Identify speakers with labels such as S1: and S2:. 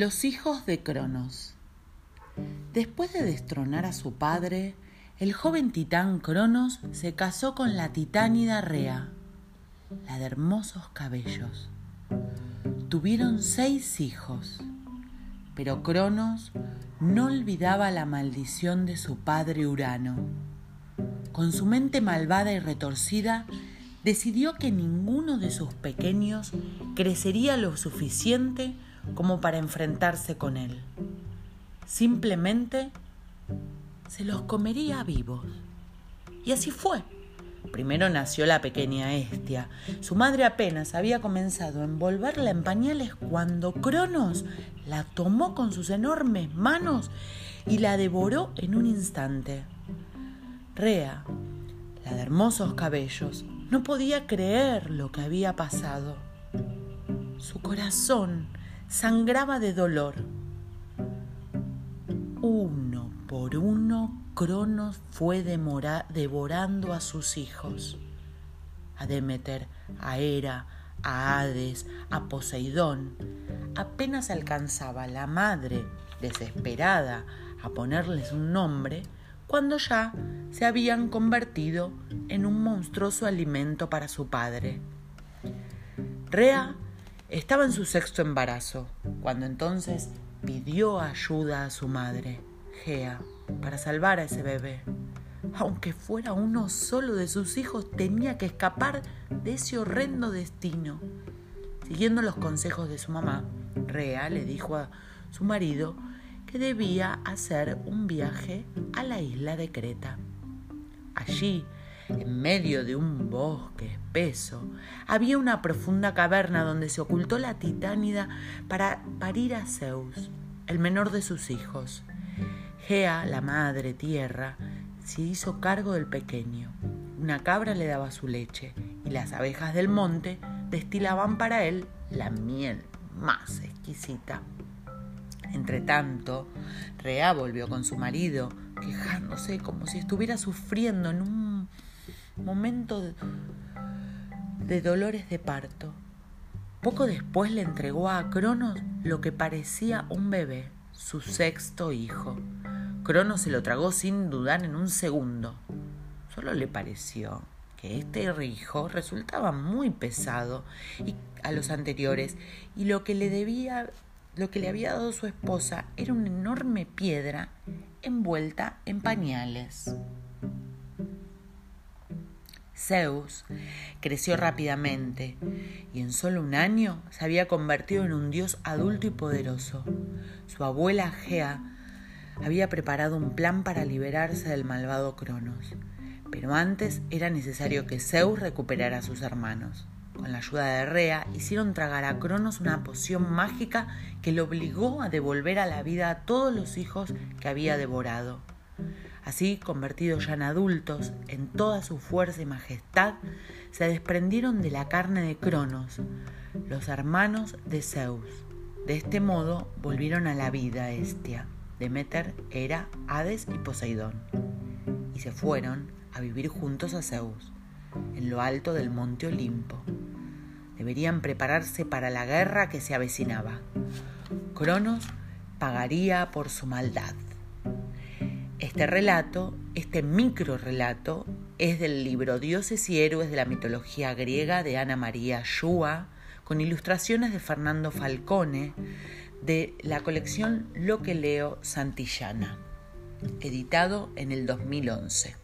S1: Los hijos de Cronos. Después de destronar a su padre, el joven titán Cronos se casó con la titánida Rea, la de hermosos cabellos. Tuvieron seis hijos, pero Cronos no olvidaba la maldición de su padre Urano. Con su mente malvada y retorcida, decidió que ninguno de sus pequeños crecería lo suficiente como para enfrentarse con él. Simplemente se los comería vivos. Y así fue. Primero nació la pequeña Estia. Su madre apenas había comenzado a envolverla en pañales cuando Cronos la tomó con sus enormes manos y la devoró en un instante. Rea, la de hermosos cabellos, no podía creer lo que había pasado. Su corazón sangraba de dolor. Uno por uno, Cronos fue devorando a sus hijos, a Demeter, a Hera, a Hades, a Poseidón. Apenas alcanzaba la madre, desesperada, a ponerles un nombre, cuando ya se habían convertido en un monstruoso alimento para su padre. Rea estaba en su sexto embarazo, cuando entonces pidió ayuda a su madre, Gea, para salvar a ese bebé. Aunque fuera uno solo de sus hijos, tenía que escapar de ese horrendo destino. Siguiendo los consejos de su mamá, Rea le dijo a su marido que debía hacer un viaje a la isla de Creta. Allí, en medio de un bosque espeso, había una profunda caverna donde se ocultó la titánida para parir a Zeus, el menor de sus hijos. Gea, la madre tierra, se hizo cargo del pequeño. Una cabra le daba su leche y las abejas del monte destilaban para él la miel más exquisita. Entretanto, Rea volvió con su marido, quejándose como si estuviera sufriendo en un momento de, dolores de parto. Poco después le entregó a Cronos lo que parecía un bebé, su sexto hijo. Cronos se lo tragó sin dudar en un segundo. Solo le pareció que este hijo resultaba muy pesado y, a los anteriores y lo que le debía lo que le había dado su esposa era una enorme piedra envuelta en pañales. Zeus creció rápidamente y en solo un año se había convertido en un dios adulto y poderoso. Su abuela Gea había preparado un plan para liberarse del malvado Cronos, pero antes era necesario que Zeus recuperara a sus hermanos. Con la ayuda de Rea hicieron tragar a Cronos una poción mágica que le obligó a devolver a la vida a todos los hijos que había devorado. Así, convertidos ya en adultos, en toda su fuerza y majestad, se desprendieron de la carne de Cronos, los hermanos de Zeus. De este modo volvieron a la vida Estia, Demeter, Hera, Hades y Poseidón, y se fueron a vivir juntos a Zeus, en lo alto del monte Olimpo. Deberían prepararse para la guerra que se avecinaba. Cronos pagaría por su maldad. Este relato, este micro relato, es del libro Dioses y Héroes de la Mitología Griega de Ana María Shua, con ilustraciones de Fernando Falcone, de la colección Lo que leo Santillana, editado en el 2011.